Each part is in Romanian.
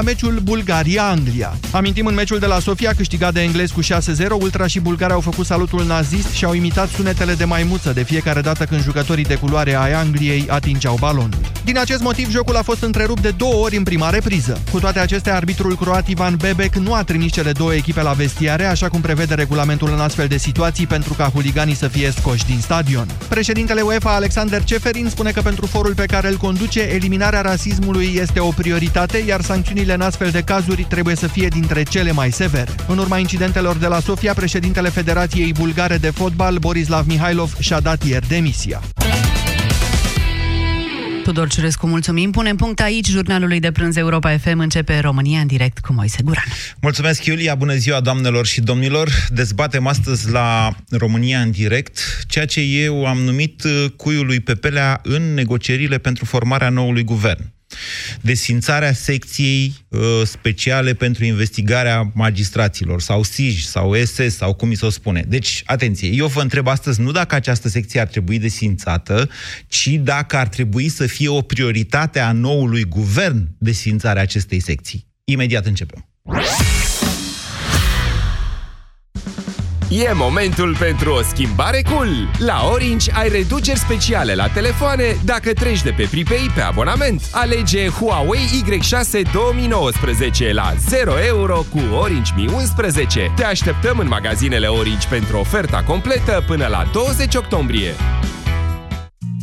la meciul Bulgaria-Anglia. Amintim, în meciul de la Sofia, câștigat de englezi cu 6-0, Ultra și Bulgaria au făcut salutul nazist și au imitat sunetele de maimuță de fiecare dată când jucătorii de culoare ai Angliei atingeau balonul. Din acest motiv, jocul a fost întrerupt de două ori în prima repriză. Cu toate acestea, arbitrul croat Ivan Bebek nu a trimis cele două echipe la vestiare, așa cum prevede regulamentul în astfel de situații pentru ca huliganii să fie scoși din stadion. Președintele UEFA Alexander Ceferin spune că pentru forul pe care îl conduce, eliminarea rasismului este o prioritate, iar sancțiunile Sancțiunile în astfel de cazuri trebuie să fie dintre cele mai severe. În urma incidentelor de la Sofia, președintele Federației Bulgare de Fotbal, Borislav Mihailov, și-a dat ieri demisia. Tudor Ciurescu, mulțumim. Punem punct aici jurnalului de prânz Europa FM. Începe România în direct cu Moise Guran. Mulțumesc, Iulia. Bună ziua, doamnelor și domnilor. Dezbatem astăzi la România în direct ceea ce eu am numit cuiul lui Pepelea în negocierile pentru formarea noului guvern desfințarea secției uh, speciale pentru investigarea magistraților, sau SIJ, sau SS, sau cum mi se spune. Deci, atenție, eu vă întreb astăzi nu dacă această secție ar trebui desfințată, ci dacă ar trebui să fie o prioritate a noului guvern desfințarea acestei secții. Imediat începem. E momentul pentru o schimbare cool! La Orange ai reduceri speciale la telefoane dacă treci de pe pripei pe abonament. Alege Huawei Y6 2019 la 0 euro cu Orange Mi 11. Te așteptăm în magazinele Orange pentru oferta completă până la 20 octombrie.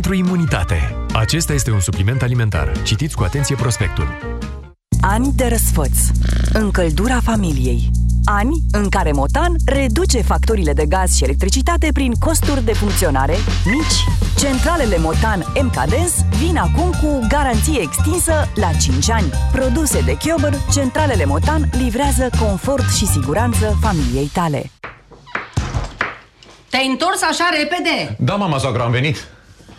pentru imunitate. Acesta este un supliment alimentar. Citiți cu atenție prospectul. Ani de răsfăț. Încăldura familiei. Ani în care Motan reduce facturile de gaz și electricitate prin costuri de funcționare mici. Centralele Motan MKDens vin acum cu garanție extinsă la 5 ani. Produse de Chiober, centralele Motan livrează confort și siguranță familiei tale. Te-ai întors așa repede? Da, mama soacră, am venit.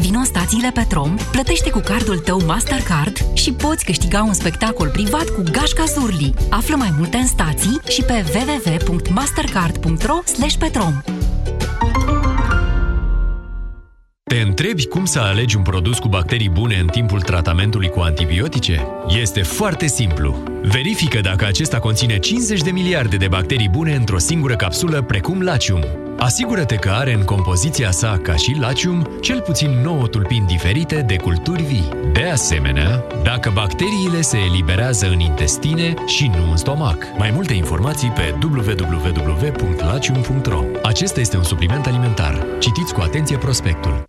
Vino în stațiile Petrom, plătește cu cardul tău Mastercard și poți câștiga un spectacol privat cu Gașca Zurli. Află mai multe în stații și pe www.mastercard.ro petrom. Te întrebi cum să alegi un produs cu bacterii bune în timpul tratamentului cu antibiotice? Este foarte simplu. Verifică dacă acesta conține 50 de miliarde de bacterii bune într-o singură capsulă, precum Lacium. Asigură-te că are în compoziția sa, ca și Lacium, cel puțin 9 tulpini diferite de culturi vii. De asemenea, dacă bacteriile se eliberează în intestine și nu în stomac. Mai multe informații pe www.lacium.ro Acesta este un supliment alimentar. Citiți cu atenție prospectul.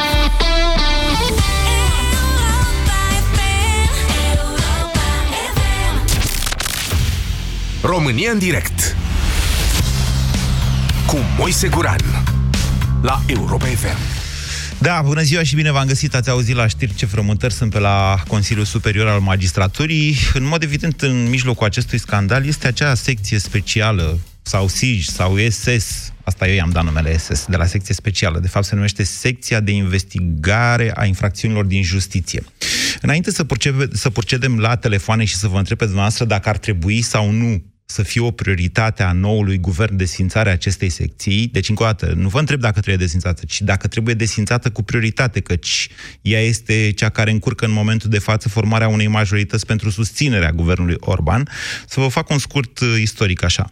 România în direct cu Moise Guran la Europa FM. Da, bună ziua și bine v-am găsit. Ați auzit la știri ce frământări sunt pe la Consiliul Superior al Magistraturii. În mod evident, în mijlocul acestui scandal este acea secție specială sau SIJ sau SS, asta eu i-am dat numele SS, de la secție specială. De fapt se numește Secția de Investigare a Infracțiunilor din Justiție. Înainte să, procede, să procedem la telefoane și să vă întreb pe dumneavoastră dacă ar trebui sau nu să fie o prioritate a noului guvern desfințarea acestei secții. Deci, încă o dată, nu vă întreb dacă trebuie desfințată, ci dacă trebuie desfințată cu prioritate, căci ea este cea care încurcă în momentul de față formarea unei majorități pentru susținerea guvernului Orban. Să vă fac un scurt uh, istoric așa.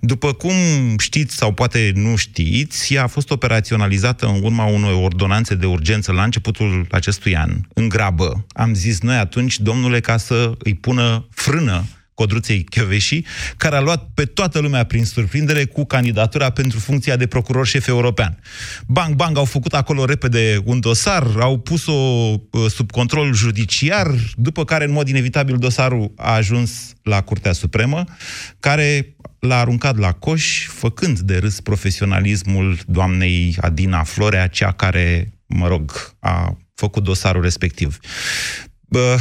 După cum știți sau poate nu știți, ea a fost operaționalizată în urma unei ordonanțe de urgență la începutul acestui an, în grabă. Am zis noi atunci, domnule, ca să îi pună frână Codruței Chioveși, care a luat pe toată lumea prin surprindere cu candidatura pentru funcția de procuror șef european. Bang, bang, au făcut acolo repede un dosar, au pus-o uh, sub control judiciar, după care, în mod inevitabil, dosarul a ajuns la Curtea Supremă, care l-a aruncat la coș, făcând de râs profesionalismul doamnei Adina Florea, cea care, mă rog, a făcut dosarul respectiv. Bă,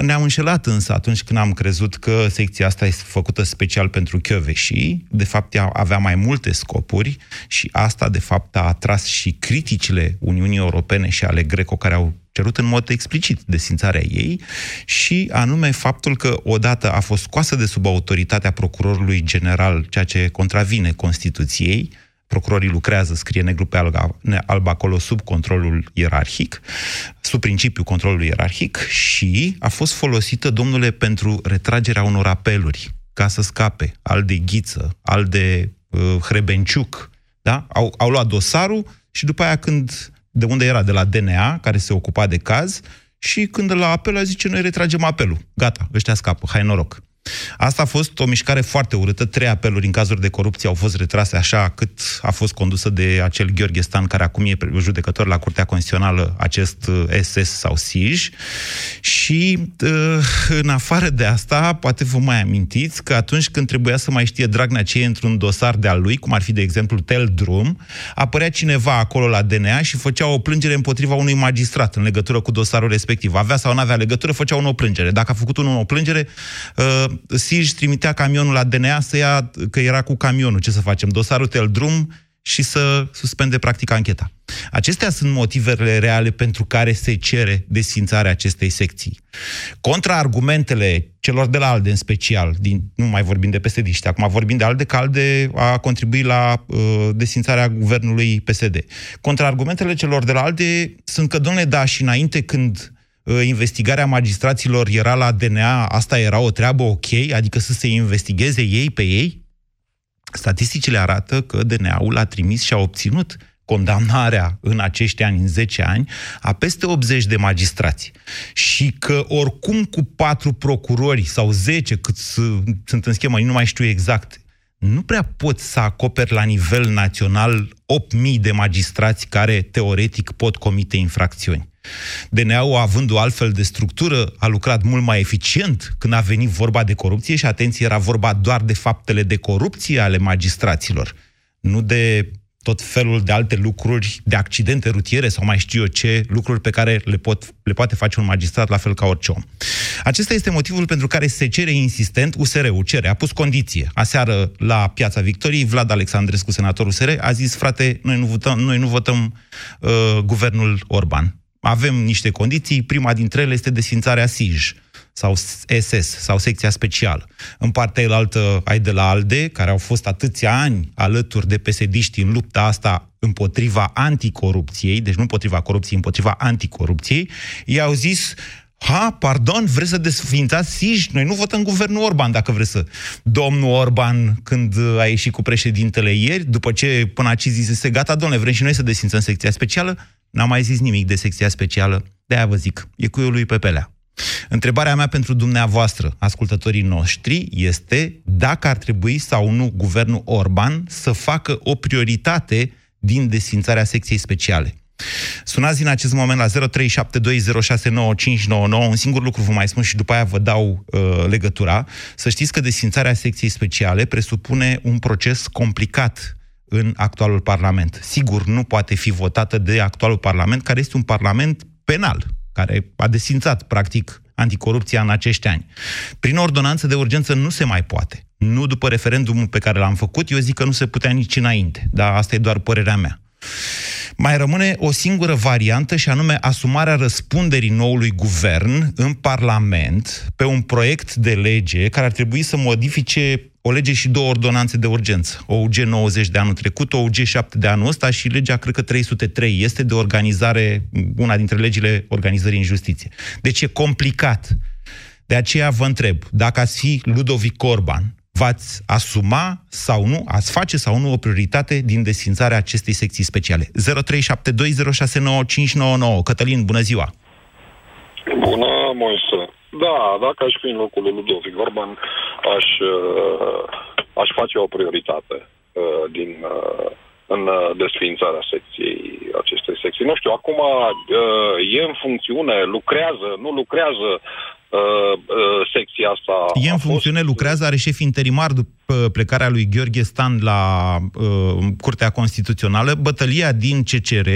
ne-am înșelat însă atunci când am crezut că secția asta este făcută special pentru și De fapt, ea avea mai multe scopuri și asta, de fapt, a atras și criticile Uniunii Europene și ale Greco, care au cerut în mod explicit desințarea ei și anume faptul că odată a fost scoasă de sub autoritatea procurorului general, ceea ce contravine Constituției, procurorii lucrează, scrie negru pe alb, alb acolo, sub controlul ierarhic, sub principiul controlului ierarhic și a fost folosită, domnule, pentru retragerea unor apeluri, ca să scape, al de Ghiță, al de uh, Hrebenciuc, da? Au, au luat dosarul și după aia când, de unde era, de la DNA, care se ocupa de caz, și când la apel a zice, noi retragem apelul. Gata, ăștia scapă, hai noroc. Asta a fost o mișcare foarte urâtă. Trei apeluri în cazuri de corupție au fost retrase așa cât a fost condusă de acel Gheorghe Stan, care acum e judecător la Curtea Constituțională, acest SS uh, sau SIJ. Și uh, în afară de asta, poate vă mai amintiți că atunci când trebuia să mai știe Dragnea ce e într-un dosar de al lui, cum ar fi, de exemplu, Tel Drum, apărea cineva acolo la DNA și făcea o plângere împotriva unui magistrat în legătură cu dosarul respectiv. Avea sau nu avea legătură, făcea o plângere. Dacă a făcut unul o plângere, uh, SIJ trimitea camionul la DNA să ia, că era cu camionul, ce să facem, dosarul tel drum și să suspende practic ancheta. Acestea sunt motivele reale pentru care se cere desfințarea acestei secții. Contraargumentele celor de la ALDE în special, din, nu mai vorbim de psd acum vorbim de ALDE, că ALDE a contribuit la uh, desfințarea guvernului PSD. Contraargumentele celor de la ALDE sunt că, domnule, da, și înainte când Ă, investigarea magistraților era la DNA, asta era o treabă ok, adică să se investigheze ei pe ei? Statisticile arată că DNA-ul a trimis și a obținut condamnarea în acești ani, în 10 ani, a peste 80 de magistrați. Și că oricum cu patru procurori sau 10, cât sunt în schemă, nu mai știu exact, nu prea poți să acoperi la nivel național 8.000 de magistrați care teoretic pot comite infracțiuni. DNA-ul, având o altfel de structură, a lucrat mult mai eficient când a venit vorba de corupție și, atenție, era vorba doar de faptele de corupție ale magistraților, nu de tot felul de alte lucruri, de accidente rutiere sau mai știu eu ce, lucruri pe care le, pot, le poate face un magistrat la fel ca orice om. Acesta este motivul pentru care se cere insistent, USR-ul cere, a pus condiție. Aseară la Piața Victoriei, Vlad Alexandrescu, senatorul USR, a zis, frate, noi nu votăm, noi nu votăm uh, guvernul Orban avem niște condiții, prima dintre ele este desfințarea SIJ sau SS, sau secția specială. În partea elaltă ai de la ALDE, care au fost atâția ani alături de psd în lupta asta împotriva anticorupției, deci nu împotriva corupției, împotriva anticorupției, ei au zis Ha, pardon, vreți să desfințați SIJ? Noi nu votăm guvernul Orban, dacă vreți să. Domnul Orban, când a ieșit cu președintele ieri, după ce până aici zisese, gata, domnule, vrem și noi să desfințăm secția specială, N-am mai zis nimic de secția specială, de-aia vă zic, e cuiul lui Pepelea. Întrebarea mea pentru dumneavoastră, ascultătorii noștri, este dacă ar trebui sau nu guvernul Orban să facă o prioritate din desfințarea secției speciale. Sunați în acest moment la 0372069599. Un singur lucru vă mai spun și după aia vă dau uh, legătura. Să știți că desfințarea secției speciale presupune un proces complicat în actualul Parlament. Sigur, nu poate fi votată de actualul Parlament, care este un Parlament penal, care a desințat, practic, anticorupția în acești ani. Prin ordonanță de urgență nu se mai poate. Nu după referendumul pe care l-am făcut, eu zic că nu se putea nici înainte. Dar asta e doar părerea mea. Mai rămâne o singură variantă și anume asumarea răspunderii noului guvern în Parlament pe un proiect de lege care ar trebui să modifice o lege și două ordonanțe de urgență. O UG 90 de anul trecut, o UG 7 de anul ăsta și legea, cred că 303, este de organizare, una dintre legile organizării în justiție. Deci e complicat. De aceea vă întreb, dacă ați fi Ludovic Orban, v-ați asuma sau nu, ați face sau nu o prioritate din desfințarea acestei secții speciale? 0372069599. Cătălin, bună ziua! Bună, Moise. Da, dacă aș fi în locul lui Ludovic Orban, aș, uh, aș face o prioritate uh, din, uh, în desființarea secției, acestei secții. Nu știu, acum e în funcțiune, lucrează, nu lucrează, secția asta. E în funcțiune, fost... lucrează, are șef interimar după plecarea lui Gheorghe Stan la uh, Curtea Constituțională. Bătălia din CCR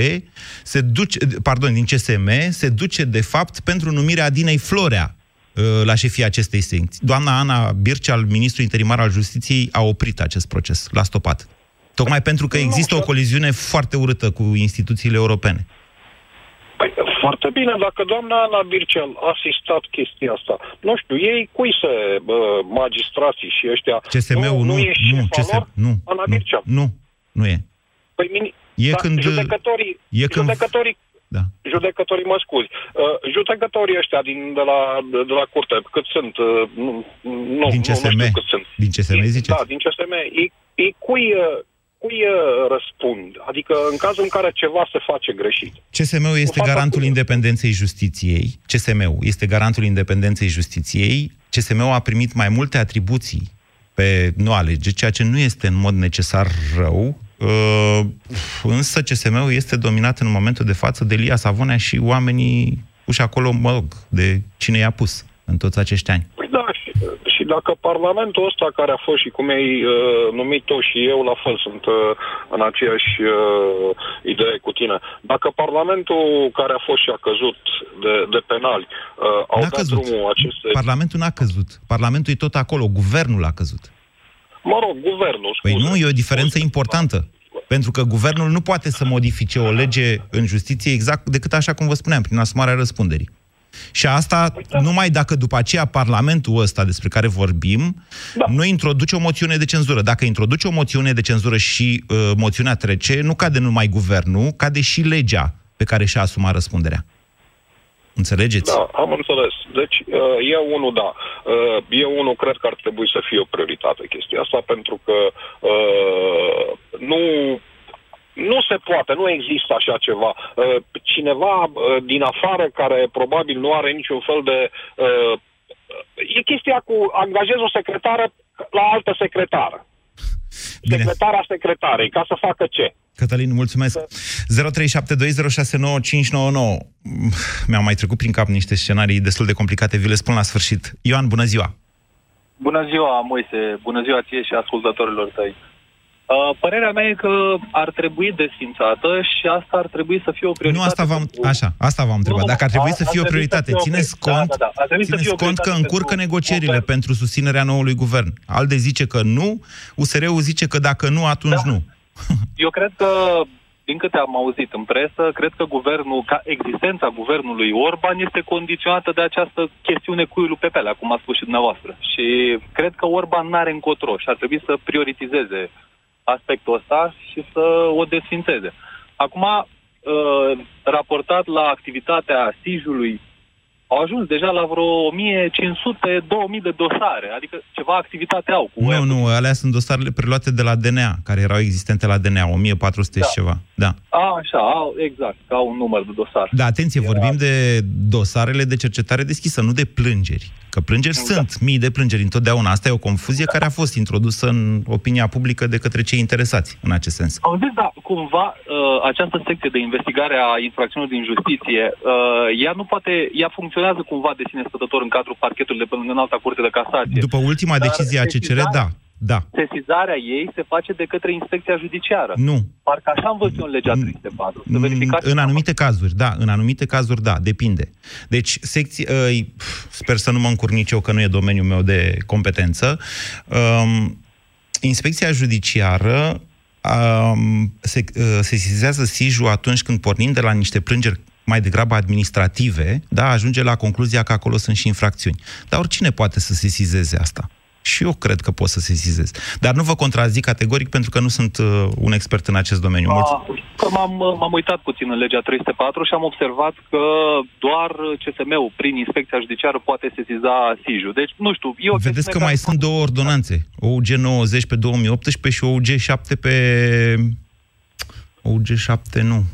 se duce, pardon, din CSM se duce de fapt pentru numirea Adinei Florea Uh, la șefia acestei secții. Doamna Ana Bircea, al ministrului interimar al justiției, a oprit acest proces, l-a stopat. Tocmai pentru că există o coliziune foarte urâtă cu instituțiile europene. Păi, foarte bine, dacă doamna Ana Bircea a asistat chestia asta, nu știu, ei cui se bă, magistrații și ăștia... CSM-ul nu, nu, nu e nu, CSM, nu, Ana nu, Bircea. nu, nu e. Păi, mini, e da, când... Judecătorii, e când... judecătorii da. Judecătorii, mă scuzi. Uh, judecătorii ăștia din, de, la, de la curte, cât sunt? Uh, nu, din CSM? Nu, nu știu cât sunt. Din CSM, din, ziceți? Da, din CSM. Ei, ei cui, uh, cui uh, răspund? Adică în cazul în care ceva se face greșit. CSM-ul este garantul independenței justiției. CSM-ul este garantul independenței justiției. CSM-ul a primit mai multe atribuții pe nu alege, ceea ce nu este în mod necesar rău, Uh, însă CSM-ul este dominat în momentul de față de Lia Savonea și oamenii puși acolo, mă rog, de cine i-a pus în toți acești ani. Păi da, și, și dacă Parlamentul ăsta care a fost și cum ai uh, numit-o și eu la fel sunt uh, în aceeași uh, idee cu tine, dacă Parlamentul care a fost și a căzut de, de penali uh, au n-a dat căzut. drumul aceste... Parlamentul n-a căzut. Parlamentul e tot acolo. Guvernul a căzut. Mă rog, guvernul, scuze. Păi nu, e o diferență importantă. Pentru că guvernul nu poate să modifice o lege în justiție exact decât așa cum vă spuneam, prin asumarea răspunderii. Și asta numai dacă după aceea Parlamentul ăsta despre care vorbim da. nu introduce o moțiune de cenzură. Dacă introduce o moțiune de cenzură și uh, moțiunea trece, nu cade numai guvernul, cade și legea pe care și-a asumat răspunderea. Înțelegeți? Da, am înțeles. Deci, uh, eu unul, da. Uh, eu unul cred că ar trebui să fie o prioritate chestia asta, pentru că uh, nu nu se poate, nu există așa ceva. Cineva din afară care probabil nu are niciun fel de... E chestia cu angajez o secretară la altă secretară. Bine. Secretara secretarei, ca să facă ce? Cătălin, mulțumesc. 0372069599. Mi-au mai trecut prin cap niște scenarii destul de complicate, vi le spun la sfârșit. Ioan, bună ziua! Bună ziua, Moise! Bună ziua ție și ascultătorilor tăi! Uh, părerea mea e că ar trebui desfințată și asta ar trebui să fie o prioritate. Nu, asta v-am, așa, asta v-am întrebat. Dacă ar trebui să fie o prioritate, țineți cont, da, da, da. țineți cont că încurcă negocierile pentru, pentru susținerea noului guvern. Alde zice că nu, USR-ul zice că dacă nu, atunci da. nu. Eu cred că din câte am auzit în presă, cred că guvernul, ca existența guvernului Orban este condiționată de această chestiune cuiului pe pelea, cum a spus și dumneavoastră. Și cred că Orban nu are încotro și ar trebui să prioritizeze aspectul ăsta și să o desfințeze. Acum, uh, raportat la activitatea SIJ-ului au ajuns deja la vreo 1500-2000 de dosare, adică ceva activitate au. Cu nu, web. nu, alea sunt dosarele preluate de la DNA, care erau existente la DNA, 1400 da. și ceva. Da. A, așa, au, exact, au un număr de dosare. Da, atenție, Era... vorbim de dosarele de cercetare deschisă, nu de plângeri. Că plângeri da. sunt, mii de plângeri întotdeauna. Asta e o confuzie da. care a fost introdusă în opinia publică de către cei interesați în acest sens. Auziți, da, cumva uh, această secție de investigare a infracțiunilor din justiție, uh, ea nu poate, ea funcționează cumva de sine stătător în cadrul parchetului de până în alta curte de casație. După ultima decizie a CCR, da. Da. Sesizarea ei se face de către inspecția judiciară. Nu. Parcă așa am văzut eu în legea 304. Să verificați în anumite cazuri, da, în anumite cazuri, da, depinde. Deci, secții, uh, sper să nu mă încurc nici eu, că nu e domeniul meu de competență, um, inspecția judiciară um, se, uh, sesizează SIJ-ul atunci când pornim de la niște plângeri mai degrabă administrative, da, ajunge la concluzia că acolo sunt și infracțiuni. Dar oricine poate să sesizeze asta. Și eu cred că pot să sesizez. Dar nu vă contrazic categoric pentru că nu sunt uh, un expert în acest domeniu. Mulțumesc. Că m-am, m-am uitat puțin în legea 304 și am observat că doar CSM-ul, prin inspecția judiciară, poate sesiza SIJ-ul. Deci, nu știu, eu... Vedeți că mai sunt două ordonanțe. OUG 90 pe 2018 și OUG 7 pe... OUG 7 nu.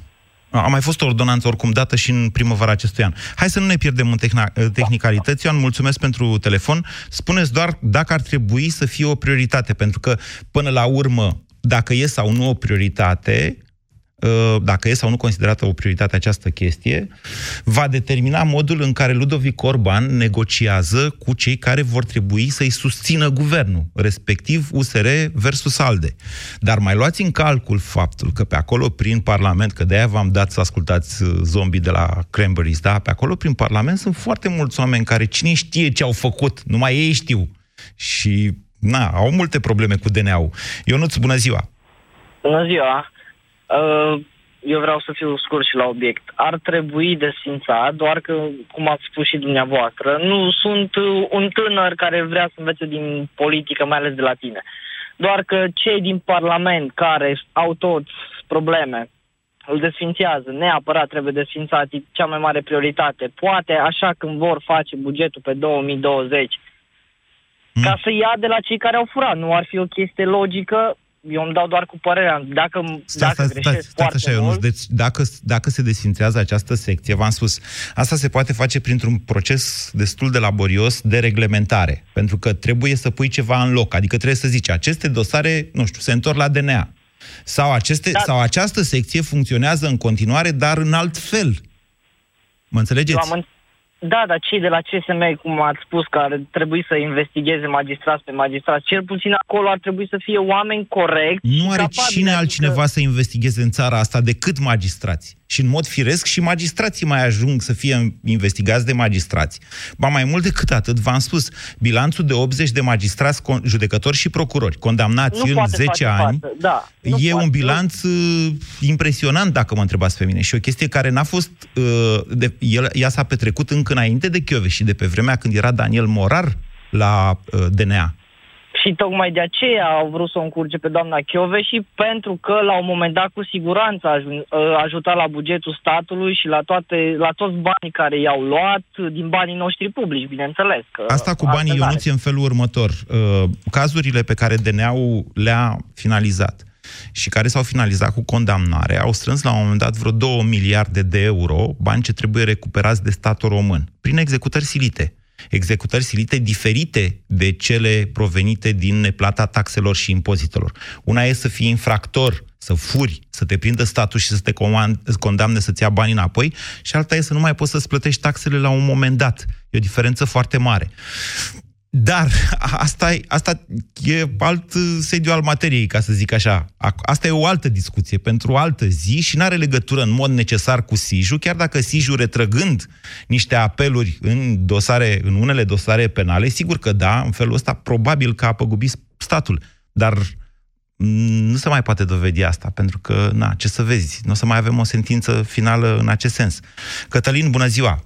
A mai fost o ordonanță oricum dată și în primăvara acestui an. Hai să nu ne pierdem în tehna- tehnicalități. Ioan, mulțumesc pentru telefon. Spuneți doar dacă ar trebui să fie o prioritate, pentru că până la urmă, dacă e sau nu o prioritate, Uh, dacă e sau nu considerată o prioritate această chestie, va determina modul în care Ludovic Orban negociază cu cei care vor trebui să-i susțină guvernul, respectiv USR versus ALDE. Dar mai luați în calcul faptul că pe acolo, prin Parlament, că de-aia v-am dat să ascultați uh, zombii de la Cranberries, da? Pe acolo, prin Parlament, sunt foarte mulți oameni care cine știe ce au făcut, numai ei știu. Și, na, au multe probleme cu DNA-ul. Ionuț, bună ziua! Bună ziua! Uh, eu vreau să fiu scurt și la obiect. Ar trebui desfințat, doar că, cum ați spus și dumneavoastră, nu sunt un tânăr care vrea să învețe din politică, mai ales de la tine. Doar că cei din Parlament care au toți probleme, îl desfințează, neapărat trebuie desfințat, e cea mai mare prioritate. Poate așa când vor face bugetul pe 2020, mm. ca să ia de la cei care au furat. Nu ar fi o chestie logică eu îmi dau doar cu părerea. Dacă, stai, dacă stai, greșesc stai, stai așa, mult... Deci dacă, dacă se desfințează această secție, v-am spus, asta se poate face printr-un proces destul de laborios de reglementare. Pentru că trebuie să pui ceva în loc. Adică trebuie să zici, aceste dosare, nu știu, se întorc la DNA. Sau, aceste, da. sau această secție funcționează în continuare, dar în alt fel. Mă înțelegeți? Eu am, da, dar cei de la CSM, cum ați spus, că ar trebui să investigheze magistrați pe magistrați, cel puțin acolo ar trebui să fie oameni corecți. Nu are cine altcineva adică... să investigheze în țara asta decât magistrați. Și în mod firesc și magistrații mai ajung să fie investigați de magistrați. Ba mai mult decât atât, v-am spus, bilanțul de 80 de magistrați, judecători și procurori condamnați nu în 10 ani, da, e poate. un bilanț uh, impresionant, dacă mă întrebați pe mine. Și o chestie care n-a fost... Uh, de, el, ea s-a petrecut încă înainte de Chiove și de pe vremea când era Daniel Morar la uh, DNA. Și tocmai de aceea au vrut să o încurce pe doamna Chiove și pentru că la un moment dat cu siguranță a ă, ajutat la bugetul statului și la, toate, la toți banii care i-au luat din banii noștri publici, bineînțeles. Că Asta cu banii Ionuț în felul următor. Ă, cazurile pe care DNA-ul le-a finalizat și care s-au finalizat cu condamnare, au strâns la un moment dat vreo 2 miliarde de euro, bani ce trebuie recuperați de statul român, prin executări silite executări silite diferite de cele provenite din neplata taxelor și impozitelor. Una e să fii infractor, să furi, să te prindă statul și să te condamne să-ți ia banii înapoi și alta e să nu mai poți să-ți plătești taxele la un moment dat. E o diferență foarte mare. Dar asta e, asta e alt sediu al materiei, ca să zic așa. Asta e o altă discuție pentru o altă zi și nu are legătură în mod necesar cu Siju, chiar dacă Siju retrăgând niște apeluri în dosare, în unele dosare penale, sigur că da, în felul ăsta probabil că a păgubit statul. Dar nu se mai poate dovedi asta, pentru că, na, ce să vezi, nu o să mai avem o sentință finală în acest sens. Cătălin, bună ziua!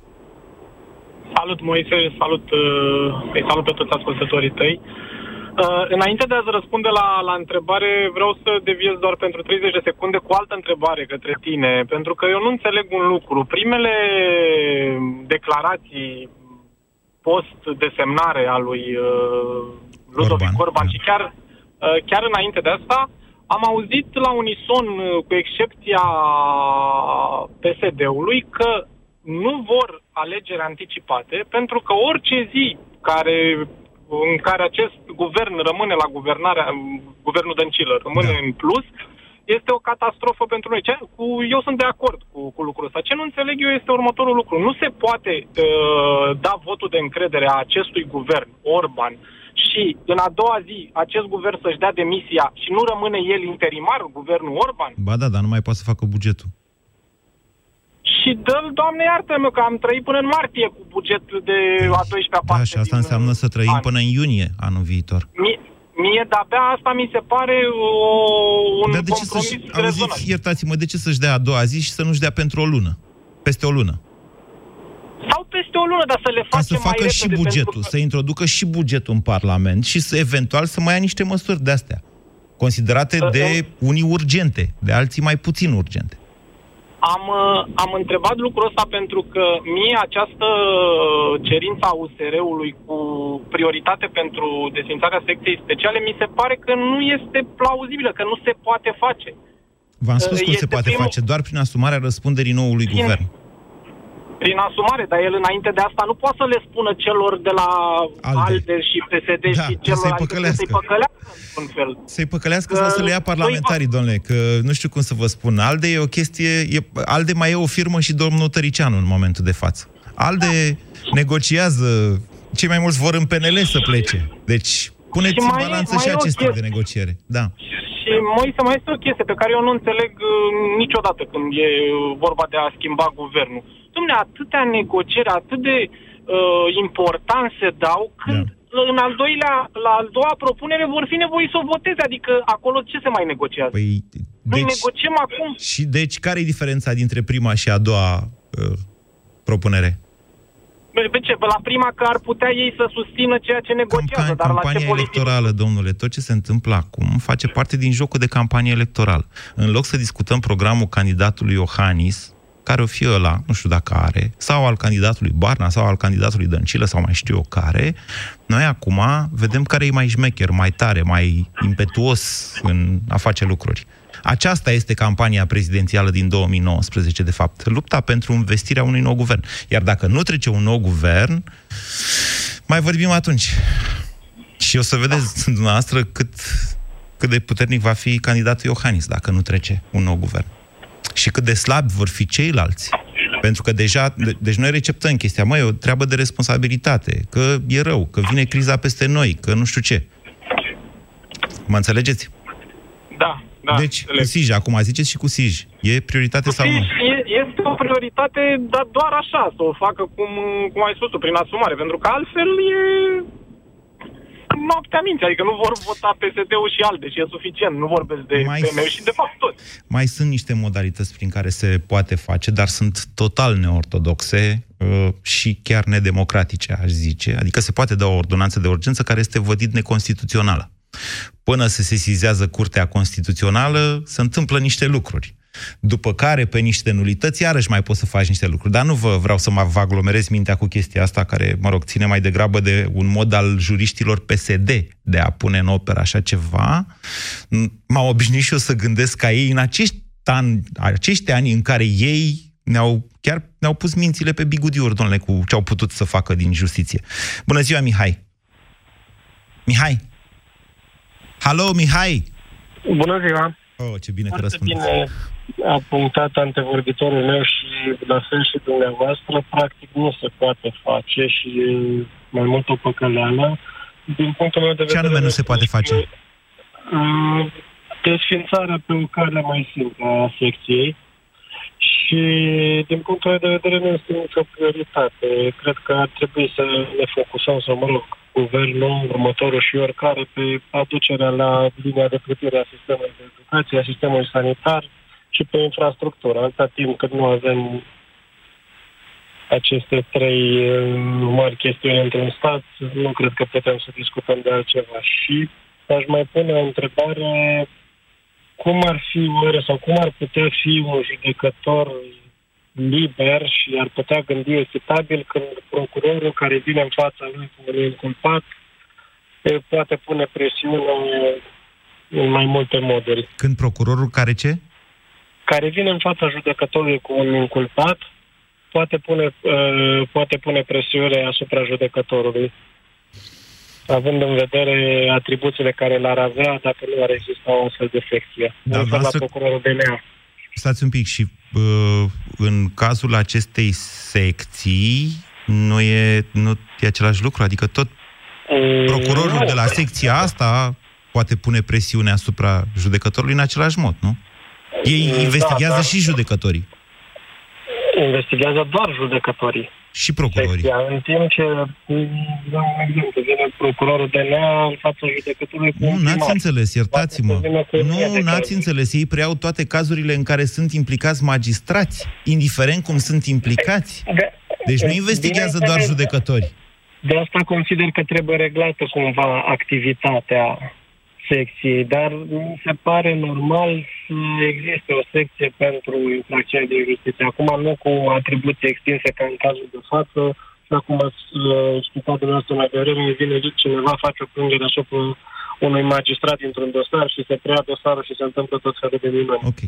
Salut, Moise, salut, uh, îi salut pe toți ascultătorii tăi. Uh, înainte de a-ți răspunde la, la întrebare, vreau să deviez doar pentru 30 de secunde cu altă întrebare către tine, pentru că eu nu înțeleg un lucru. Primele declarații post-desemnare a lui uh, Ludovic Orban, Orban și chiar, uh, chiar înainte de asta, am auzit la unison, uh, cu excepția PSD-ului, că nu vor alegeri anticipate, pentru că orice zi care, în care acest guvern rămâne la guvernarea, guvernul Dăncilă rămâne da. în plus, este o catastrofă pentru noi. Ce, cu, eu sunt de acord cu, cu lucrul ăsta. Ce nu înțeleg eu este următorul lucru. Nu se poate uh, da votul de încredere a acestui guvern, Orban, și în a doua zi acest guvern să-și dea demisia și nu rămâne el interimar, guvernul Orban? Ba da, dar nu mai poate să facă bugetul și dă Doamne iartă-mă, că am trăit până în martie cu buget de a 12-a parte. Da, și asta înseamnă să trăim an. până în iunie anul viitor. Mie, mie de-abia asta mi se pare o, un Dar de ce să-și, auziți, iertați-mă, de ce să-și dea a doua zi și să nu-și dea pentru o lună? Peste o lună? Sau peste peste o lună, dar să le Ca facem să facă mai și repede, bugetul, pentru să introducă și bugetul în Parlament și să eventual să mai ia niște măsuri de astea, considerate de unii urgente, de alții mai puțin urgente. Am, uh, am întrebat lucrul ăsta pentru că mie această cerință a USR-ului cu prioritate pentru desfințarea secției speciale mi se pare că nu este plauzibilă, că nu se poate face. V-am spus Uh, cum se este poate primul- face, doar prin asumarea răspunderii noului Bine. guvern. Prin asumare, dar el înainte de asta nu poate să le spună celor de la ALDE. ALDE, și PSD Da, și să-i celor adică păcălească. să-i păcălească în fel. Să-i păcălească Că sau să le ia parlamentarii, domnule, că nu știu cum să vă spun. ALDE e o chestie, e, ALDE mai e o firmă și domnul Tăricianu în momentul de față. ALDE negociază, cei mai mulți vor în PNL să plece. Deci, puneți Și în mai e- balanță mai și e o acest tip de chestie. negociere. Da. Și Moise, mai este o chestie pe care eu nu înțeleg uh, niciodată când e vorba de a schimba guvernul. Dumne, atâtea negocieri, atât de uh, important se dau, când Da. în al doilea, la al doua propunere vor fi nevoiți să o voteze, adică acolo ce se mai negociază? Păi, Noi deci, negociem acum. și deci, care e diferența dintre prima și a doua uh, propunere? Pe pe ce? Pe la prima că ar putea ei să susțină ceea ce negociază, dar la ce campania politică? electorală, domnule, tot ce se întâmplă acum face parte din jocul de campanie electorală. În loc să discutăm programul candidatului Iohannis, care o fi ăla, nu știu dacă are, sau al candidatului Barna, sau al candidatului Dăncilă, sau mai știu eu care, noi acum vedem care e mai șmecher, mai tare, mai impetuos în a face lucruri. Aceasta este campania prezidențială din 2019, de fapt. Lupta pentru investirea unui nou guvern. Iar dacă nu trece un nou guvern, mai vorbim atunci. Și o să vedeți dumneavoastră cât, cât de puternic va fi candidatul Iohannis dacă nu trece un nou guvern. Și cât de slabi vor fi ceilalți. Pentru că deja, de, deci noi receptăm chestia, măi, e o treabă de responsabilitate, că e rău, că vine criza peste noi, că nu știu ce. Mă înțelegeți? Da, da. deci, înțeleg. cu Sij, acum ziceți și cu Sij. E prioritate sau nu? E- Este o prioritate, dar doar așa, să o facă cum, cum ai spus tu, prin asumare, pentru că altfel e noaptea minții, adică nu vor vota PSD-ul și alte și e suficient, nu vorbesc de Mai- PMU și de fapt toți. Mai sunt niște modalități prin care se poate face, dar sunt total neortodoxe uh, și chiar nedemocratice, aș zice. Adică se poate da o ordonanță de urgență care este vădit neconstituțională. Până se sesizează Curtea Constituțională, se întâmplă niște lucruri. După care, pe niște nulități, iarăși mai poți să faci niște lucruri. Dar nu vă vreau să mă aglomerez mintea cu chestia asta, care, mă rog, ține mai degrabă de un mod al juriștilor PSD de a pune în operă așa ceva. M-am obișnuit și eu să gândesc ca ei în acești ani, acești ani în care ei ne-au, chiar ne-au pus mințile pe bigudiuri, domnule, cu ce au putut să facă din justiție. Bună ziua, Mihai! Mihai! Halo, Mihai! Bună ziua! Oh, ce bine că Foarte răspundeți. bine a punctat antevorbitorul meu și la fel și dumneavoastră, practic nu se poate face și e mai mult o păcăleală. Din punctul meu de Ce vedere... anume nu se poate face? Uh, Desfințarea pe o cale mai simplă a secției și din punctul meu de vedere nu este nicio prioritate. Cred că ar trebui să ne focusăm, sau mă rog, guvernul, următorul și oricare, pe aducerea la linia de plutire a sistemului de educație, a sistemului sanitar și pe infrastructură. Atâta timp cât nu avem aceste trei uh, mari chestiuni într-un stat, nu cred că putem să discutăm de altceva. Și aș mai pune o întrebare, cum ar fi oare sau cum ar putea fi un judecător liber și ar putea gândi echitabil când procurorul care vine în fața lui cu un inculpat e, poate pune presiune în mai multe moduri. Când procurorul care ce? Care vine în fața judecătorului cu un inculpat poate pune, uh, poate pune presiune asupra judecătorului având în vedere atribuțiile care le-ar avea dacă nu ar exista o astfel de secție. Da, Însă la voastră- procurorul DNA. Stați un pic și uh, în cazul acestei secții nu e, nu e același lucru, adică tot procurorul de la secția asta poate pune presiune asupra judecătorului în același mod, nu? Ei Da, investigează dar- și judecătorii. Investigează doar judecătorii. Și procurorii. Secția, în timp ce, dau un exemplu, vine procurorul DNA în fața judecătorului cu Nu, un n-ați primar. înțeles, iertați-mă. Poate să vină cu o mie Nu, de n-ați cazuri. înțeles. Ei preiau toate cazurile în care sunt implicați magistrați, indiferent cum sunt implicați. De, Deci nu investigează doar Bineînțeles, judecători. De asta consider că trebuie reglată cumva activitatea secției, dar mi se pare normal să existe o secție pentru infracțiuni de justiție. Acum nu cu atribuții extinse ca în cazul de față, și acum ați uh, explicat dumneavoastră mai devreme, vine cineva, face o plângere asupra unui magistrat dintr-un dosar și se preia dosarul și se întâmplă tot felul de minuni. Ok.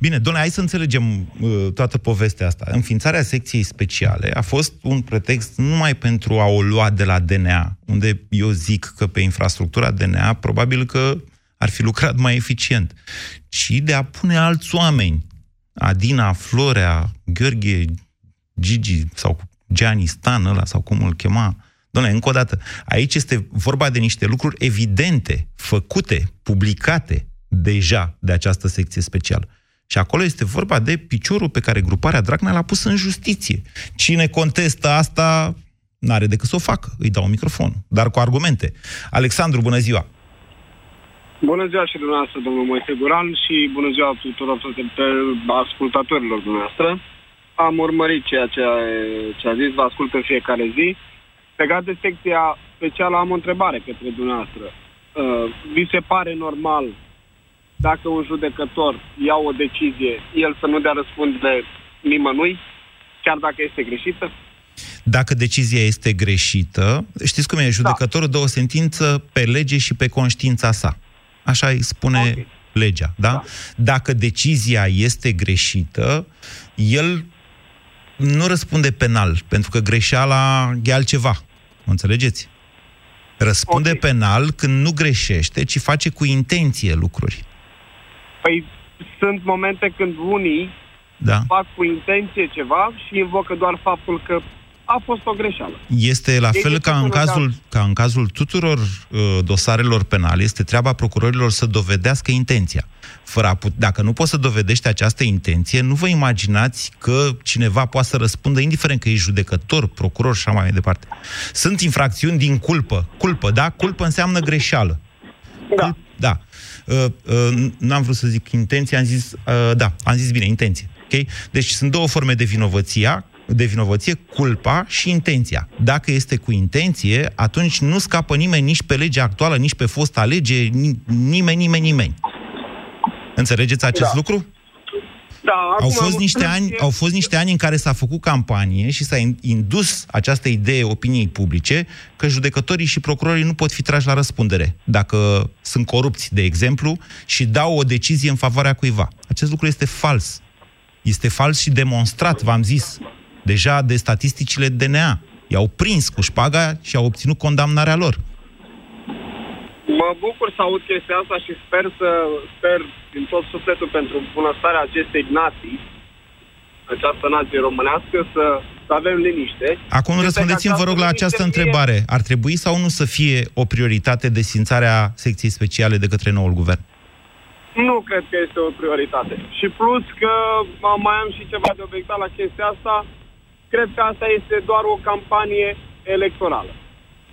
Bine, doamne, hai să înțelegem uh, toată povestea asta. Înființarea secției speciale a fost un pretext numai pentru a o lua de la DNA, unde eu zic că pe infrastructura DNA probabil că ar fi lucrat mai eficient, ci de a pune alți oameni, Adina, Florea, Gheorghe, Gigi sau Gianni Stan ăla sau cum îl chema, Doamne, încă o dată, aici este vorba de niște lucruri evidente, făcute, publicate deja de această secție specială. Și acolo este vorba de piciorul pe care gruparea Dragnea l-a pus în justiție. Cine contestă asta, n-are decât să o facă. Îi dau microfon, dar cu argumente. Alexandru, bună ziua! Bună ziua și dumneavoastră, domnul Moise Guran, și bună ziua tuturor ascultatorilor dumneavoastră. Am urmărit ceea ce, ce a zis, vă ascult în fiecare zi. Legat de secția specială, am o întrebare către dumneavoastră. Uh, vi se pare normal dacă un judecător ia o decizie, el să nu dea răspundere nimănui, chiar dacă este greșită? Dacă decizia este greșită, știți cum e, judecătorul dă o sentință pe lege și pe conștiința sa. Așa îi spune okay. legea, da? da? Dacă decizia este greșită, el nu răspunde penal, pentru că greșeala e altceva. Mă înțelegeți? Răspunde okay. penal când nu greșește, ci face cu intenție lucruri. Păi sunt momente când unii da. fac cu intenție ceva și invocă doar faptul că a fost o greșeală. Este la Ei fel ca în, cazul, ca în cazul tuturor uh, dosarelor penale, este treaba procurorilor să dovedească intenția. Fără a put- dacă nu poți să dovedești această intenție, nu vă imaginați că cineva poate să răspundă, indiferent că e judecător, procuror și așa mai departe. Sunt infracțiuni din culpă. Culpă, da? Culpă înseamnă greșeală. Da. Cul- da. Uh, uh, n-am vrut să zic intenție, am zis, uh, da, am zis bine, intenție. Okay? Deci sunt două forme de vinovăția, de vinovăție, culpa și intenția. Dacă este cu intenție, atunci nu scapă nimeni nici pe legea actuală, nici pe fosta lege, ni- nimeni, nimeni, nimeni. Înțelegeți acest Da. lucru? Da, Au acum fost, am niște înțeles ani, că- au fost niște ani în care s-a făcut campanie și s-a in- indus această idee opiniei publice că judecătorii și procurorii nu pot fi trași la răspundere dacă sunt corupți, de exemplu, și dau o decizie în favoarea cuiva. Acest lucru este fals. Este fals și demonstrat, v-am zis, deja de statisticile DNA. I-au prins cu șpaga și au obținut condamnarea lor. Mă bucur să aud chestia asta și sper să sper din tot sufletul pentru bunăstarea acestei nații, această nație românească, să, să avem liniște. Acum Este răspundeți-mi, ca vă rog, la această această liniște fie- întrebare. Ar trebui sau nu să fie o prioritate desfințarea secției speciale de către noul guvern? Nu cred că este o prioritate. Și plus că m- mai am și ceva de obiectat la chestia asta, cred că asta este doar o campanie electorală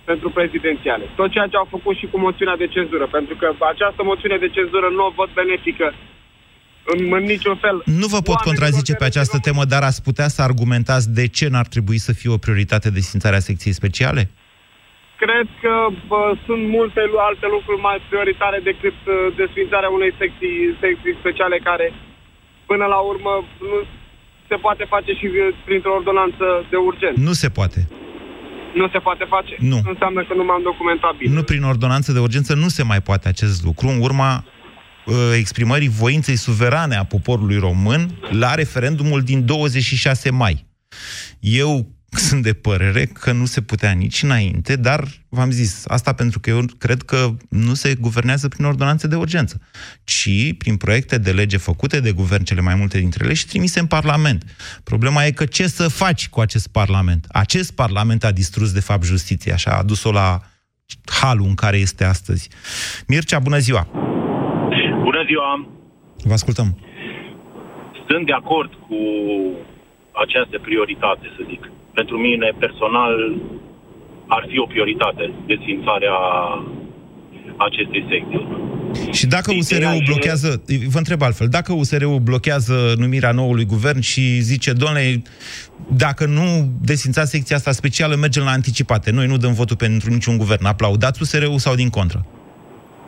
pentru prezidențiale. Tot ceea ce au făcut și cu moțiunea de cenzură, pentru că această moțiune de cenzură nu o văd benefică în, în niciun fel. Nu vă pot contrazice pe această temă, dar ați putea să argumentați de ce n-ar trebui să fie o prioritate desfințarea secției speciale? Cred că bă, sunt multe lu- alte lucruri mai prioritare decât uh, desfințarea unei secții, secții speciale care, până la urmă, nu se poate face și uh, printr-o ordonanță de urgență. Nu se poate. Nu se poate face? Nu. Înseamnă că nu m-am documentat bine. Nu prin ordonanță de urgență nu se mai poate acest lucru în urma uh, exprimării voinței suverane a poporului român la referendumul din 26 mai. Eu sunt de părere că nu se putea nici înainte, dar v-am zis, asta pentru că eu cred că nu se guvernează prin ordonanțe de urgență, ci prin proiecte de lege făcute de guvern cele mai multe dintre ele și trimise în Parlament. Problema e că ce să faci cu acest Parlament? Acest Parlament a distrus, de fapt, justiția și a adus-o la halul în care este astăzi. Mircea, bună ziua! Bună ziua! Vă ascultăm. Sunt de acord cu această prioritate, să zic. Pentru mine, personal, ar fi o prioritate desfințarea acestei secții. Și dacă USR-ul blochează, vă întreb altfel, dacă USR-ul blochează numirea noului guvern și zice, doamne, dacă nu desințați secția asta specială, mergem la anticipate. Noi nu dăm votul pentru niciun guvern. Aplaudați USR-ul sau din contră?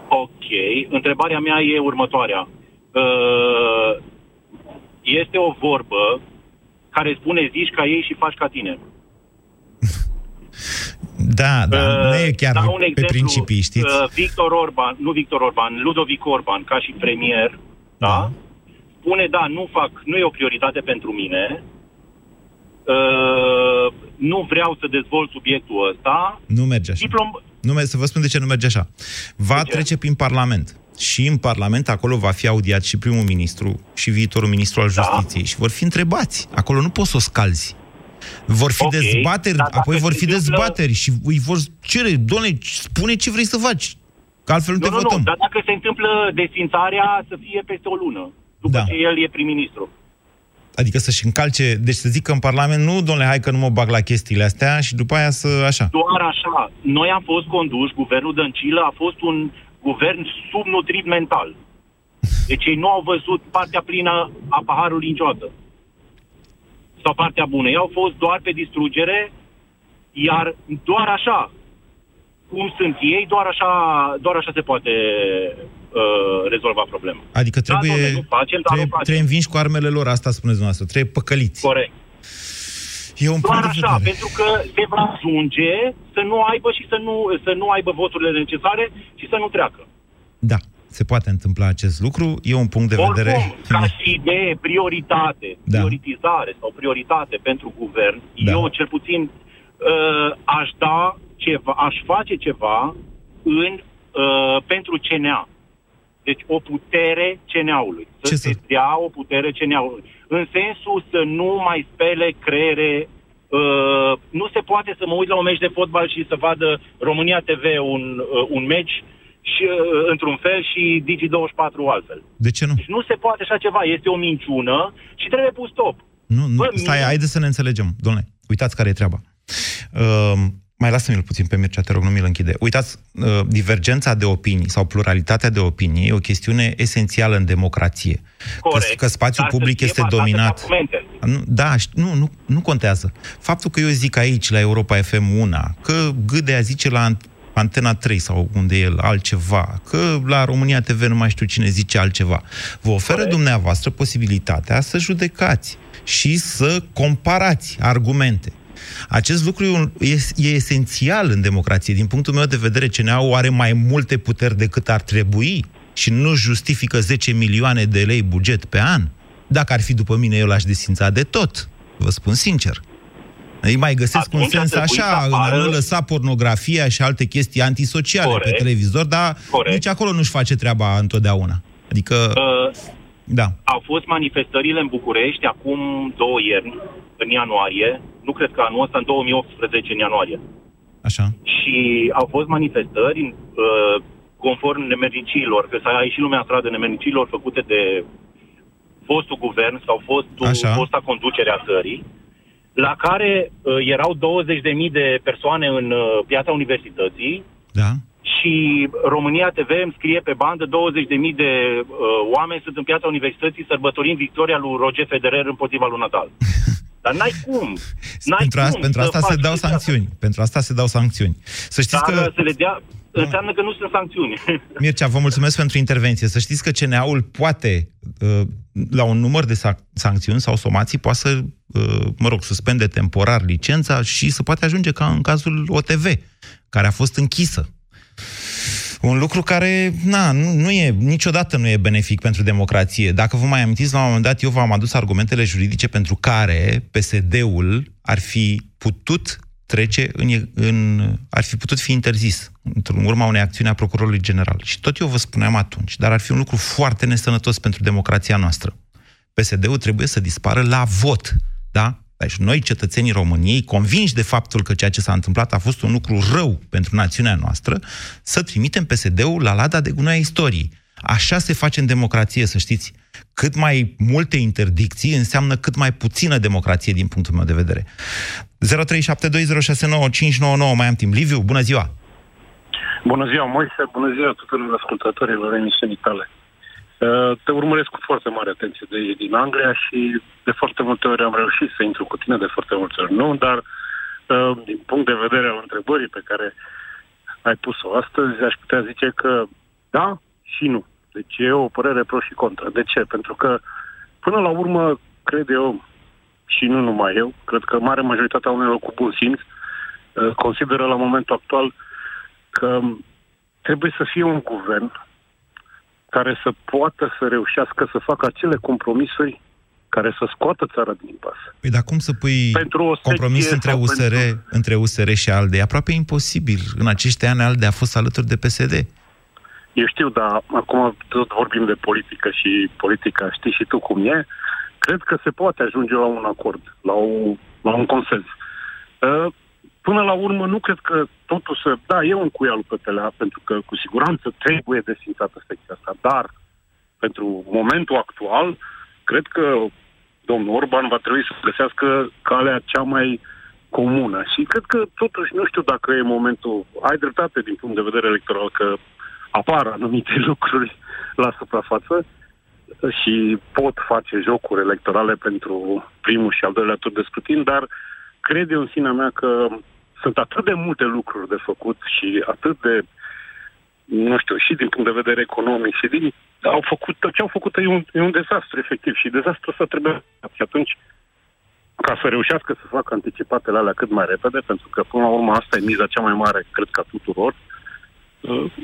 Ok. Întrebarea mea e următoarea. Uh, este o vorbă care spune zici ca ei și faci ca tine. Da, da, Uh, nu e chiar dau un pe exemplu, principii, știți? Uh, Victor Orban, nu Victor Orban, Ludovic Orban, ca și premier, da? Spune, da, nu fac, nu e o prioritate pentru mine, uh, nu vreau să dezvolt subiectul ăsta. Nu merge așa. Diplom... Nu, merge- să vă spun de ce nu merge așa. Va trece prin Parlament. Și în Parlament acolo va fi audiat și primul ministru și viitorul ministru al justiției și vor fi întrebați. Acolo nu poți să o scalzi. Vor fi Ok, dezbateri, dar dacă apoi vor se fi întâmplă- dezbateri și îi vor cere, doamne, spune ce vrei să faci, că altfel nu, Nu, te nu, votăm. nu, dar dacă se întâmplă desfințarea să fie peste o lună, după Da. ce el e prim-ministru. Adică să-și încalce, deci să zică în Parlament, nu, domnule, hai că nu mă bag la chestiile astea și după aia să, așa. Doar așa. Noi am fost conduși, guvernul Dăncilă a fost un guvern subnutrit mental. Deci ei nu au văzut partea plină a paharului niciodată. Sau partea bună. Ei au fost doar pe distrugere, iar doar așa, cum sunt ei, doar așa, doar așa se poate uh, rezolva problema. Adică trebuie, Da, domnule, nu facem, dar trebuie, nu facem. trebuie învinși cu armele lor, asta spuneți dumneavoastră, trebuie păcăliți. Corect. E un Doar punct de așa, vedere. pentru că se va ajunge să nu aibă și să nu, să nu aibă voturile necesare și să nu treacă. Da, se poate întâmpla acest lucru, e un punct de vedere... Oricum, ca și idee, prioritate, Da. prioritizare sau prioritate pentru guvern, Da. eu cel puțin uh, aș da ceva, aș face ceva în, uh, pentru CNA. Deci o putere CNA-ului. Să Ce se să- dea o putere CNA-ului. În sensul să nu mai spele creiere Uh, nu se poate să mă uit la un meci de fotbal și să vadă România TV un, uh, un meci și, uh, într-un fel și Digi24 altfel. De ce nu? Deci nu se poate așa ceva. Este o minciună și trebuie pus stop. Nu, nu, Bă, stai, mie- haideți să ne înțelegem. Domnule, uitați care e treaba. Uh, mai lasă-mi-l puțin pe Mircea, te rog, nu mi-l închide. Uitați, uh, divergența de opinii sau pluralitatea de opinii e o chestiune esențială în democrație. Corect. Că, că spațiul Dar să public fie este bazată pe dominat. argumente. Nu, da, ș- nu, nu, nu contează. Faptul că eu zic aici, la Europa FM una, că Gâdea zice la Ant- Antena 3 sau unde e el altceva, că la România TV nu mai știu cine zice altceva, vă oferă dumneavoastră posibilitatea să judecați și să comparați argumente. Acest lucru e, un- e, e esențial în democrație. Din punctul meu de vedere, CNA-ul are mai multe puteri decât ar trebui și nu justifică 10 milioane de lei buget pe an. Dacă ar fi după mine, eu l-aș desința de tot. Vă spun sincer. Îi mai găsesc un Atunci ar sens trebui să așa, în a apară- nu lăsa pornografia și alte chestii antisociale Corect. pe televizor, dar Corect. nici acolo nu-și face treaba întotdeauna. Adică, Uh, da. au fost manifestările în București acum două ierni, în ianuarie. Nu cred că anul ăsta, în 2018, în ianuarie. Așa. Și au fost manifestări uh, conform nemernicilor, că s-a ieșit lumea în stradă nemernicilor făcute de fostul guvern sau fostul, Așa. fosta conducere a țării, la care uh, erau 20.000 de persoane în uh, piața universității Da. Și România TV îmi scrie pe bandă 20.000 de uh, oameni sunt în piața universității sărbătorind victoria lui Roger Federer împotriva lui Nadal. Dar n-ai cum. N-ai Pentru, asta, cum pentru să asta se faci dau chestia asta. sancțiuni. Pentru asta se dau sancțiuni. Să știți Dar că... să le dea, înseamnă că nu sunt sancțiuni. Mircea, vă mulțumesc pentru intervenție. Să știți că CNA-ul poate, uh, la un număr de sac- sancțiuni sau somații, poate să, uh, mă rog, suspende temporar licența și să poate ajunge ca în cazul OTV, care a fost închisă. Un lucru care, na, nu, nu e, niciodată nu e benefic pentru democrație. Dacă vă mai amintiți, la un moment dat, eu v-am adus argumentele juridice pentru care PSD-ul ar fi putut trece în, în ar fi putut fi interzis în urma unei acțiuni a procurorului general. Și tot eu vă spuneam atunci, dar ar fi un lucru foarte nesănătos pentru democrația noastră. PSD-ul trebuie să dispară la vot, da? Deci noi, cetățenii României, convinși de faptul că ceea ce s-a întâmplat a fost un lucru rău pentru națiunea noastră, să trimitem PSD-ul la lada de gunoi a istoriei. Așa se face în democrație, să știți. Cât mai multe interdicții înseamnă cât mai puțină democrație din punctul meu de vedere. 0372069599 mai am timp. Liviu, bună ziua! Bună ziua, Moise, bună ziua tuturor ascultătorilor emisiunii tale. Uh, Te urmăresc cu foarte mare atenție de din Anglia și de foarte multe ori am reușit să intru cu tine, de foarte multe ori nu, dar uh, din punct de vedere al întrebării pe care ai pus-o astăzi, aș putea zice că da și nu. Deci e o părere pro și contra. De ce? Pentru că, până la urmă, cred eu, și nu numai eu, cred că mare majoritatea oamenilor cu bun simț uh, consideră la momentul actual că trebuie să fie un guvern care să poată să reușească să facă acele compromisuri care să scoată țara din pas. Păi dar cum să pui Pentru o compromis secție între sau USR, pentru- între USR și ALDE? E aproape imposibil. În acești ani ALDE a fost alături de PSD. Eu știu, dar acum tot vorbim de politică și politica știi și tu cum e. Cred că se poate ajunge la un acord, la, o, la un consens. Uh, Până la urmă, nu cred că totul să... Da, e un cuialul pe pelea, pentru că cu siguranță trebuie desfințată secția asta, dar pentru momentul actual, cred că domnul Orban va trebui să găsească calea cea mai comună. Și cred că, totuși, nu știu dacă e momentul... Ai dreptate din punct de vedere electoral că apar anumite lucruri la suprafață și pot face jocuri electorale pentru primul și al doilea tur de scrutin, dar cred eu în sinea mea că sunt atât de multe lucruri de făcut și atât de, nu știu, și din punct de vedere economic și din... Au făcut, ce au făcut e un, e un dezastru, efectiv, și dezastrul ăsta trebuie... Și atunci, ca să reușească să facă anticipatele alea cât mai repede, pentru că, până la urmă, asta e miza cea mai mare, cred că a tuturor, uh,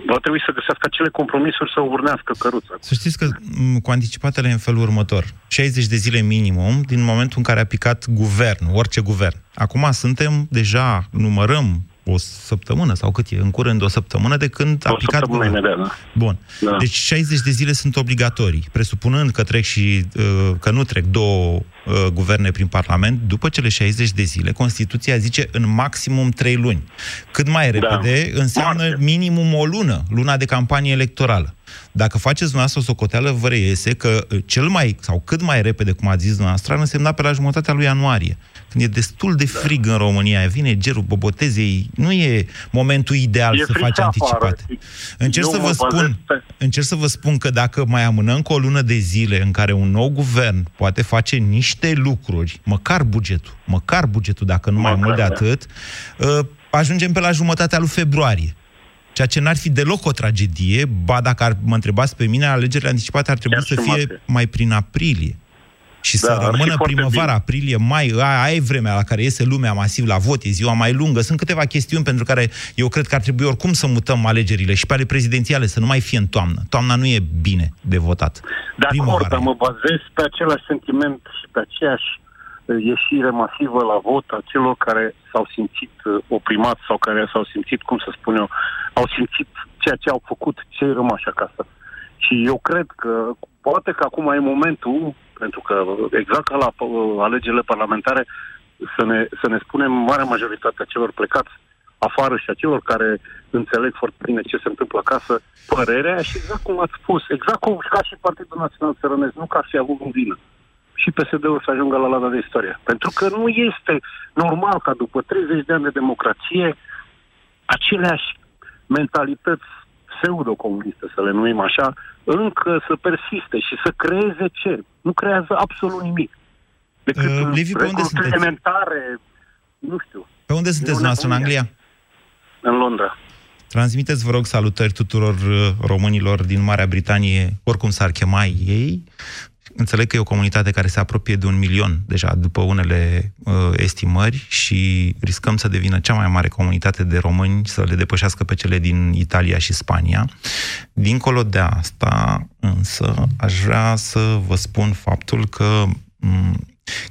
va trebui să găsească acele compromisuri să urnească căruța. Să știți că m, cu anticipatele e în felul următor. 60 de zile minimum din momentul în care a picat guvernul, orice guvern. Acum suntem deja, numărăm o săptămână sau cât e, în curând o săptămână de când a O picat săptămână guvernul. imediat, da. Bun. Da. Deci 60 de zile sunt obligatorii, presupunând că trec și uh, că nu trec două uh, guverne prin Parlament, după cele 60 de zile, Constituția zice în maximum 3 luni. Cât mai repede înseamnă minimum o lună, luna de campanie electorală. Dacă faceți dumneavoastră o socoteală, vă reiese că uh, cel mai, sau cât mai repede, cum ați zis dumneavoastră, ar însemna pe la jumătatea lui ianuarie. Când e destul de frig în România, vine gerul bobotezei, nu e momentul ideal E să frig faci afară. anticipate. Încerc Eu să mă vă bazez spun, pe- încerc să vă spun că dacă mai amânăm cu o lună de zile în care un nou guvern poate face niște lucruri, măcar bugetul, măcar bugetul, dacă nu mai mult de da. atât, uh, ajungem pe la jumătatea lui februarie. Ceea ce n-ar fi deloc o tragedie, ba dacă ar, mă întrebați pe mine, alegerile anticipate ar trebui Chiar să și fie martie. mai prin aprilie. Și Da, să ar fi rămână foarte primăvara, bine. aprilie, mai, aia, aia e vremea la care iese lumea masiv la vot, e ziua mai lungă. Sunt câteva chestiuni pentru care eu cred că ar trebui oricum să mutăm alegerile și pe ale prezidențiale, să nu mai fie în toamnă. Toamna nu e bine de votat. De acord, Primăvara dar e. mă bazez pe același sentiment și pe aceeași uh, ieșire masivă la vot a celor care s-au simțit uh, oprimați sau care s-au simțit, cum să spun eu, au simțit ceea ce au făcut cei rămași acasă. Și eu cred că poate că acum e momentul, pentru că exact ca la uh, alegerile parlamentare, să ne, să ne spunem marea majoritate a celor plecați afară și a celor care înțeleg foarte bine ce se întâmplă acasă, părerea și exact cum ați spus, exact cum ca și Partidul Național Țărănesc, nu că ar fi avut în vină. Și PSD-ul să ajungă la lada de istorie. Pentru că nu este normal ca după 30 de ani de democrație aceleași mentalități pseudo-comuniste, să le numim așa, încă să persiste și să creeze ce? Nu creează absolut nimic. Decât Uh, uh, Liviu, pe unde sunteți? elementare, nu știu, Pe unde sunteți noastră, în Anglia? în Londra. Transmiteți, vă rog, salutări tuturor uh, românilor din Marea Britanie, oricum s-ar chema ei. Înțeleg că e o comunitate care se apropie de un milion deja după unele uh, estimări și riscăm să devină cea mai mare comunitate de români, să le depășească pe cele din Italia și Spania. Dincolo de asta, însă, aș vrea să vă spun faptul că m-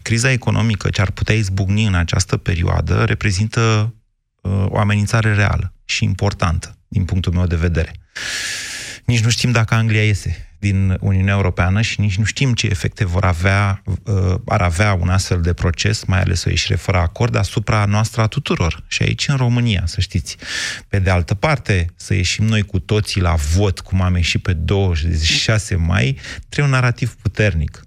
criza economică ce ar putea izbucni în această perioadă reprezintă uh, o amenințare reală și importantă, din punctul meu de vedere. Nici nu știm dacă Anglia iese din Uniunea Europeană și nici nu știm ce efecte vor avea, uh, ar avea un astfel de proces, mai ales o ieșire fără acord, asupra noastră a tuturor. Și aici în România, să știți. Pe de altă parte, să ieșim noi cu toții la vot, cum am ieșit pe 26 mai, trebuie un narativ puternic.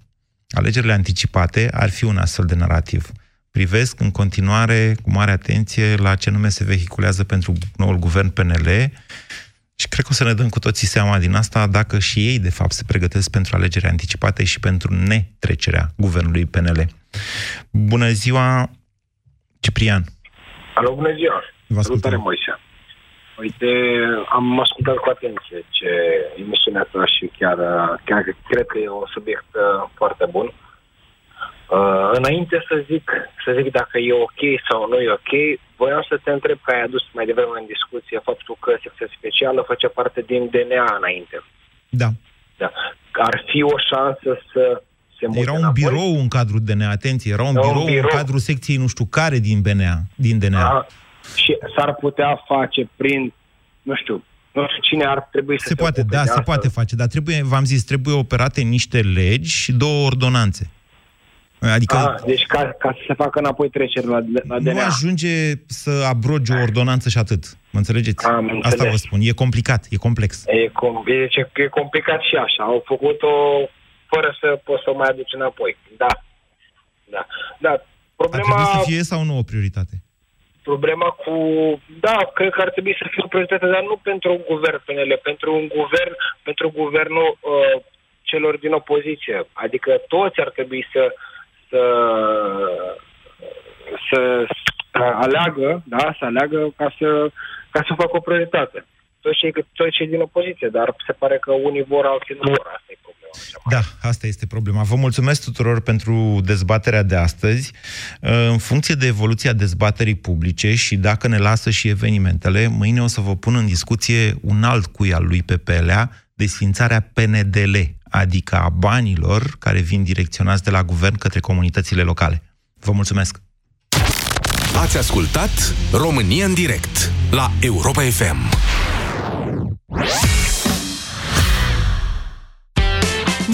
Alegerile anticipate ar fi un astfel de narativ. privesc în continuare cu mare atenție la ce nume se vehiculează pentru noul guvern PNL și cred că o să ne dăm cu toții seama din asta dacă și ei, de fapt, se pregătesc pentru alegeri anticipate și pentru netrecerea guvernului PNL. Bună ziua, Ciprian! Alo, bună ziua! Vă Salutare, Moise! Uite, am ascultat cu atenție ce emisiunea ta și chiar, chiar cred că e un subiect uh, foarte bun. Uh, înainte să zic, să zic dacă e ok sau nu e ok, voiam să te întreb că ai adus mai devreme în discuție faptul că secția specială face parte din DNA înainte. Da. Da. Ar fi o șansă să se mute Era un înapoi? birou în cadrul DNA, atenție, era un Era un birou, birou. în cadrul secției nu știu care din DNA. Din DNA. Aha. Și s-ar putea face prin, nu știu, nu știu cine ar trebui să Se poate, ocupe da, de se asta. poate face, dar trebuie, v-am zis, trebuie operate niște legi și două ordonanțe. Adică Ah, deci ca, ca să se facă înapoi treceri la, la nu DNA. ajunge să abrogi o ordonanță și atât. Mă înțelegeți? Am Asta înțeles. vă spun. E complicat, e complex. E, com- e, deci e complicat și așa. Au făcut-o fără să poți să o mai aduci înapoi. Da. Da. Da. Ar Problema, trebui să fie sau nu o prioritate? problema cu... Da, cred că ar trebui să fie o prioritate, dar nu pentru un guvern PNL, pentru un guvern, pentru guvernul uh, celor din opoziție. Adică toți ar trebui să să, să, să aleagă, da, să aleagă ca să, ca să facă o prioritate. Toți cei, toți cei din opoziție, dar se pare că unii vor, alții nu vor. Asta e problema. Da, asta este problema. Vă mulțumesc tuturor pentru dezbaterea de astăzi. Uh, În funcție de evoluția dezbaterii publice și dacă ne lasă și evenimentele, mâine o să vă pun în discuție un alt cui al lui Pepelea, desfințarea PNDL, adică a banilor care vin direcționați de la guvern către comunitățile locale. Vă mulțumesc! Ați ascultat România în direct la Europa FM.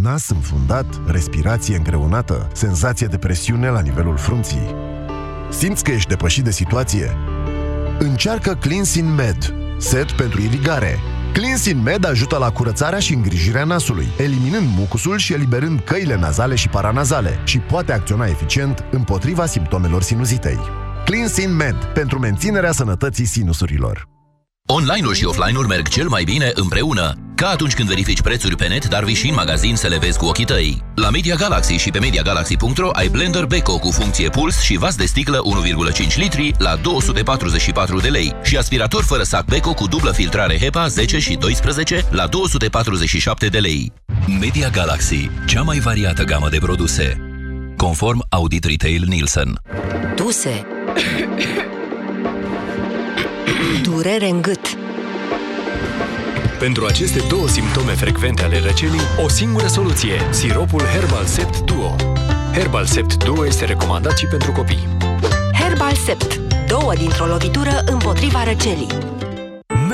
Nas înfundat, respirație îngreunată, senzație de presiune la nivelul frunții. Simți că ești depășit de situație? Încearcă Cleansin Med, set pentru irigare. Cleansin Med ajută la curățarea și îngrijirea nasului, eliminând mucusul și eliberând căile nazale și paranazale și poate acționa eficient împotriva simptomelor sinuzitei. Cleansin Med, pentru menținerea sănătății sinusurilor. Online-ul și offline-ul merg cel mai bine împreună. Ca atunci când verifici prețuri pe net, dar vii și în magazin să le vezi cu ochii tăi. La Media Galaxy și pe MediaGalaxy.ro ai blender Beko cu funcție puls și vas de sticlă 1,5 litri la 244 de lei și aspirator fără sac Beko cu dublă filtrare HEPA 10 și 12 la 247 de lei. Media Galaxy, cea mai variată gamă de produse. Conform Audit Retail Nielsen. Tuse. Durere în gât. Pentru aceste două simptome frecvente ale răcelii, o singură soluție, siropul Herbal Sept Duo. Herbal Sept Duo este recomandat și pentru copii. Herbal Sept. Două dintr-o lovitură împotriva răcelii.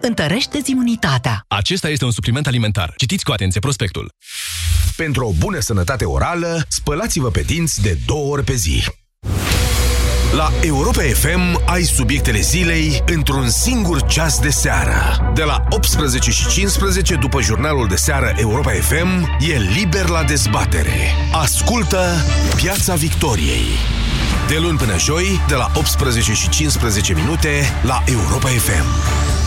întărește-ți imunitatea. Acesta este un supliment alimentar. Citiți cu atenție prospectul. Pentru o bună sănătate orală, spălați-vă pe dinți de două ori pe zi. La Europa FM ai subiectele zilei într-un singur ceas de seară. De la 18 și 15 după jurnalul de seară Europa FM e liber la dezbatere. Ascultă Piața Victoriei. De luni până joi, de la 18 și 15 minute la Europa FM.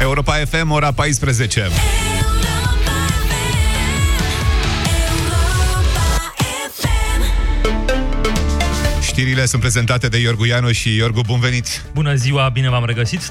Europa FM, ora 14. Știrile sunt prezentate de Iorgu Iano și Iorgu, bun venit! Bună ziua, bine v-am regăsit!